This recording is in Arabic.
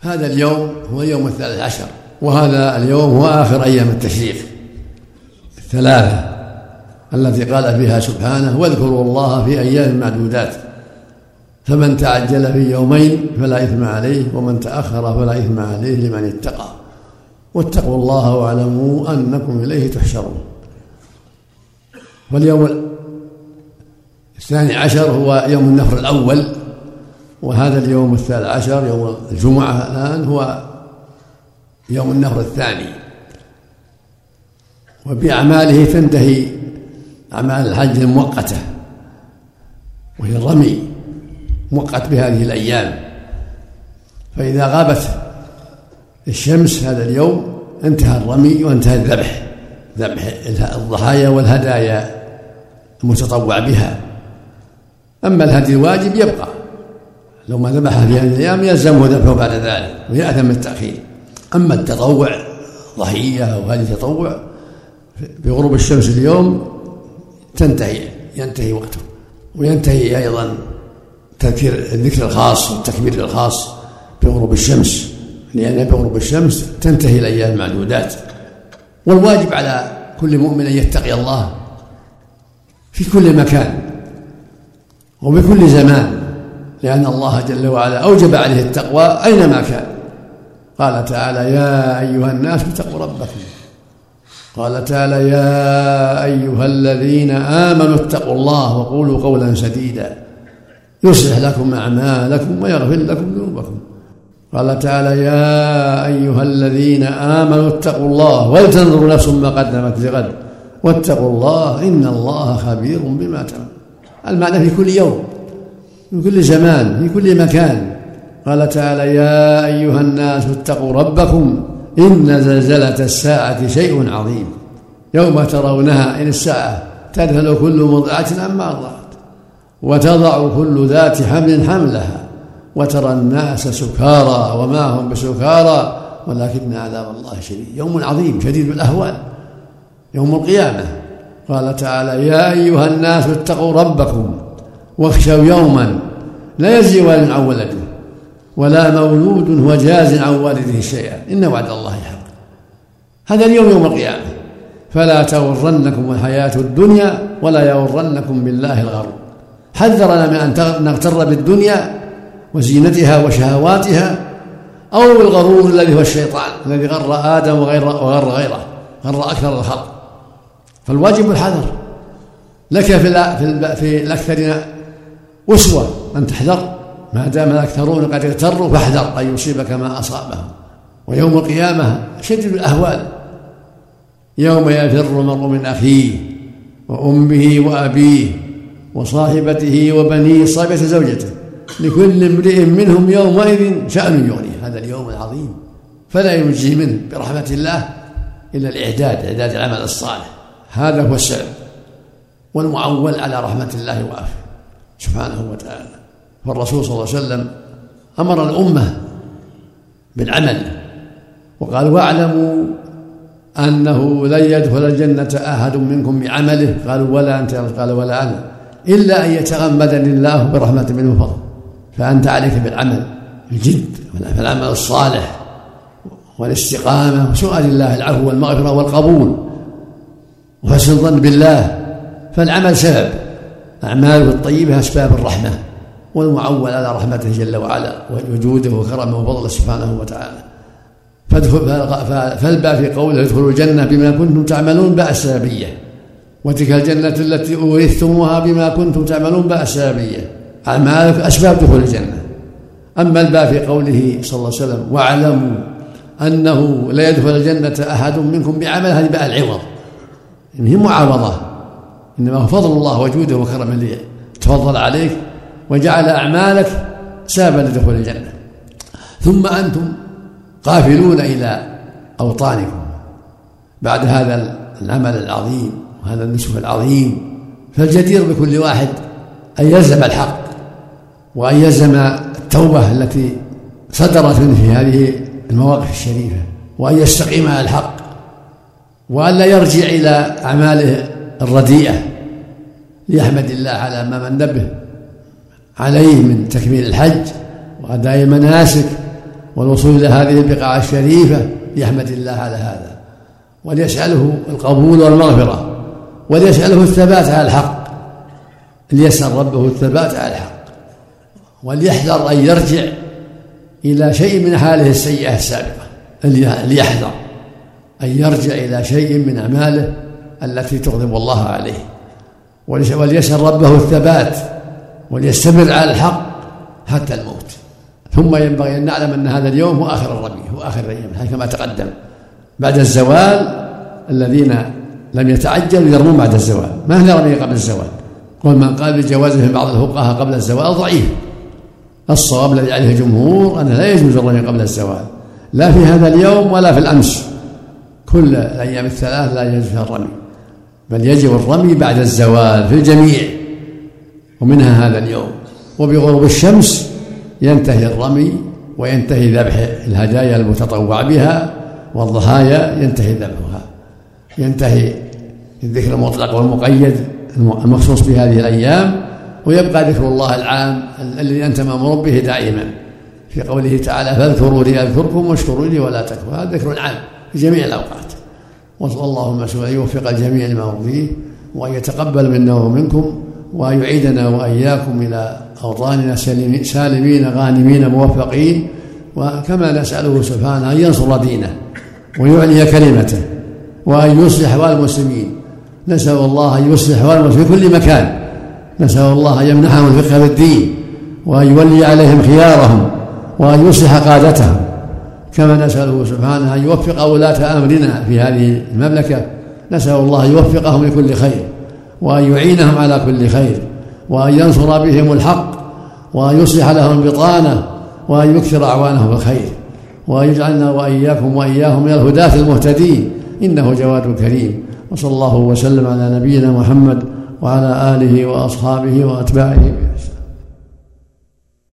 هذا اليوم هو اليوم الثالث عشر وهذا اليوم هو آخر أيام التشريق الثلاثة التي قال فيها سبحانه واذكروا الله في أيام معدودات فمن تعجل في يومين فلا إثم عليه ومن تأخر فلا إثم عليه لمن اتقى. واتقوا الله واعلموا أنكم إليه تحشرون. واليوم الثاني عشر هو يوم النفر الأول. وهذا اليوم الثالث عشر يوم الجمعة الآن هو يوم النفر الثاني. وبأعماله تنتهي أعمال الحج المؤقتة وهي الرمي مؤقت بهذه الأيام. فإذا غابت الشمس هذا اليوم انتهى الرمي وانتهى الذبح ذبح الضحايا والهدايا المتطوع بها. أما الهدي الواجب يبقى. لو ما ذبح في هذه الأيام يلزمه ذبحه بعد ذلك ويأثم التأخير أما التطوع ضحية أو هدي تطوع بغروب الشمس اليوم تنتهي ينتهي وقته. وينتهي أيضا تذكير الذكر الخاص والتكبير الخاص بغروب الشمس. لأن بغروب الشمس تنتهي الأيام المعدودات. والواجب على كل مؤمن أن يتقي الله في كل مكان وبكل زمان. لأن الله جل وعلا أوجب عليه التقوى أينما كان. قال تعالى يا أيها الناس اتقوا ربكم. قال تعالى يا أيها الذين آمنوا اتقوا الله وقولوا قولا سديدا. يصلح لكم أعمالكم ويغفر لكم ذنوبكم. قال تعالى يا أيها الذين آمنوا اتقوا الله ولتنظر نفس ما قدمت لغد. واتقوا الله إن الله خبير بما تعمل المعنى في كل يوم. في كل زمان في كل مكان. قال تعالى يا أيها الناس اتقوا ربكم إن زلزلة الساعة شيء عظيم. يوم ترونها إن الساعة تذهل كل مرضعة عما أرضعت وتضع كل ذات حمل حملها وترى الناس سكارى وما هم بسكارى. ولكن عذاب الله شديد يوم عظيم شديد الأهوال يوم القيامة. قال تعالى يا أيها الناس اتقوا ربكم واخشوا يوما لا يجزي والد عن ولده ولا مولود هو جاز عن والده شيئا. إن وعد الله حق. هذا اليوم يوم القيامة. فلا تغرنكم الحياة الدنيا ولا يغرنكم بالله الغرور. حذرنا من أن نغتر بالدنيا وزينتها وشهواتها أو بالغرور الذي هو الشيطان الذي غر آدم وغير وغر غيره غر أكثر الخلق. فالواجب الحذر. لك في في الأكثرين أسوة أن تحذر ما دام الأكثرون قد اغتروا فاحذر. أن يصيبك ما أصابهم. ويوم القيامة شديد الأهوال. يوم يفر المرء من أخيه وأمه وأبيه وصاحبته وبنيه صاحبة زوجته. لكل امرئ منهم يومئذ شأن يغنيه. هذا اليوم العظيم. فلا ينجي منه برحمة الله إلا الإعداد إعداد العمل الصالح. هذا هو السبب. والمعول على رحمة الله وعافية. سبحانه وتعالى. فالرسول صلى الله عليه وسلم أمر الأمة بالعمل وقال واعلموا أنه لن يدخل الجنة أحد منكم بعمله. قالوا ولا أنت قال ولا أنا. إلا أن يتغمدني الله برحمة منه وفضل. فأنت عليك بالعمل الجد فالعمل الصالح والاستقامة وسؤال الله العفو والمغفرة والقبول وحسن الظن بالله. فالعمل سبب. أعماله الطيبة أسباب الرحمة والمعول على رحمته جل وعلا وجوده وكرمه وفضله سبحانه وتعالى. فالباء في قوله ادخلوا الجنة بما كنتم تعملون باء وتلك الجنة التي أورثتموها بما كنتم تعملون باء أعمالك أسباب دخول الجنة. أما الباء في قوله صلى الله عليه وسلم واعلموا أنه لا يدخل الجنة أحد منكم بعمل هذه باء العوض. إن هي معاوضة. إنما هو فضل الله وجوده وكرمه تفضل عليك وجعل أعمالك سببا لدخول الجنة. ثم أنتم قافلون إلى أوطانكم. بعد هذا العمل العظيم وهذا النسك العظيم فالجدير بكل واحد أن يلزم الحق وأن يلزم التوبة التي صدرت منه في هذه المواقف الشريفة وأن يستقيم على الحق وأن لا يرجع إلى أعماله الرديئة ليحمد الله على ما من به عليه من تكميل الحج وأداء المناسك والوصول إلى هذه البقاع الشريفة ليحمد الله على هذا. وليسأله القبول والمغفرة وليسأله الثبات على الحق ليسأل ربه الثبات على الحق وليحذر أن يرجع إلى شيء من حاله السيئة السابقة ليحذر أن يرجع إلى شيء من أعماله التي تغضب الله عليه. وليسأل ربه الثبات وليستمر على الحق حتى الموت. ثم ينبغي أن نعلم أن هذا اليوم هو آخر الربيع هو آخر الأيام كما تقدم. بعد الزوال الذين لم يتعجلوا يرمون بعد الزوال. ما هي رمي قبل الزوال؟ قل من قال بجوازه بعض الفقهاء قبل الزوال ضعيف. الصواب الذي عليه الجمهور أنه لا يجوز الرمي قبل الزوال. لا في هذا اليوم ولا في الأمس. كل الأيام الثلاث لا يجوز الرمي. بل يجب الرمي بعد الزوال في الجميع ومنها هذا اليوم. وبغروب الشمس ينتهي الرمي وينتهي ذبح الهدايا المتطوع بها والضحايا ينتهي ذبحها. ينتهي الذكر المطلق والمقيد المخصوص بهذه الأيام ويبقى ذكر الله العام الذي أنت مأمور به دائما. في قوله تعالى فاذكروني أذكركم واشكروا لي ولا تكفروا. هذا ذكر عام في جميع الأوقات. وصلى اللهم أن يوفق الجميع لما يرضيه وأن يتقبل منا ومنكم وأن يعيدنا وإياكم إلى أوطاننا سالمين غانمين موفقين وكما نسأله سبحانه أن ينصر دينه ويعلي كلمته وأن يصلح أحوال المسلمين. نسأل الله أن يصلح أحوال المسلمين في كل مكان. نسأل الله أن يمنحهم الفقه في الدين وأن يولي عليهم خيارهم وأن يصلح قادتهم. كما نسأله سبحانه أن يوفق ولاة أمرنا في هذه المملكة. نسأل الله أن يوفقهم لكل خير وأن يعينهم على كل خير وأن ينصر بهم الحق وأن يصلح لهم البطانة وأن يكثر أعوانهم الخير وأن يجعلنا وإياكم وإياهم من الهداة المهتدين. إنه جواد كريم. وصلى الله وسلم على نبينا محمد وعلى آله وأصحابه وأتباعه. بإحسان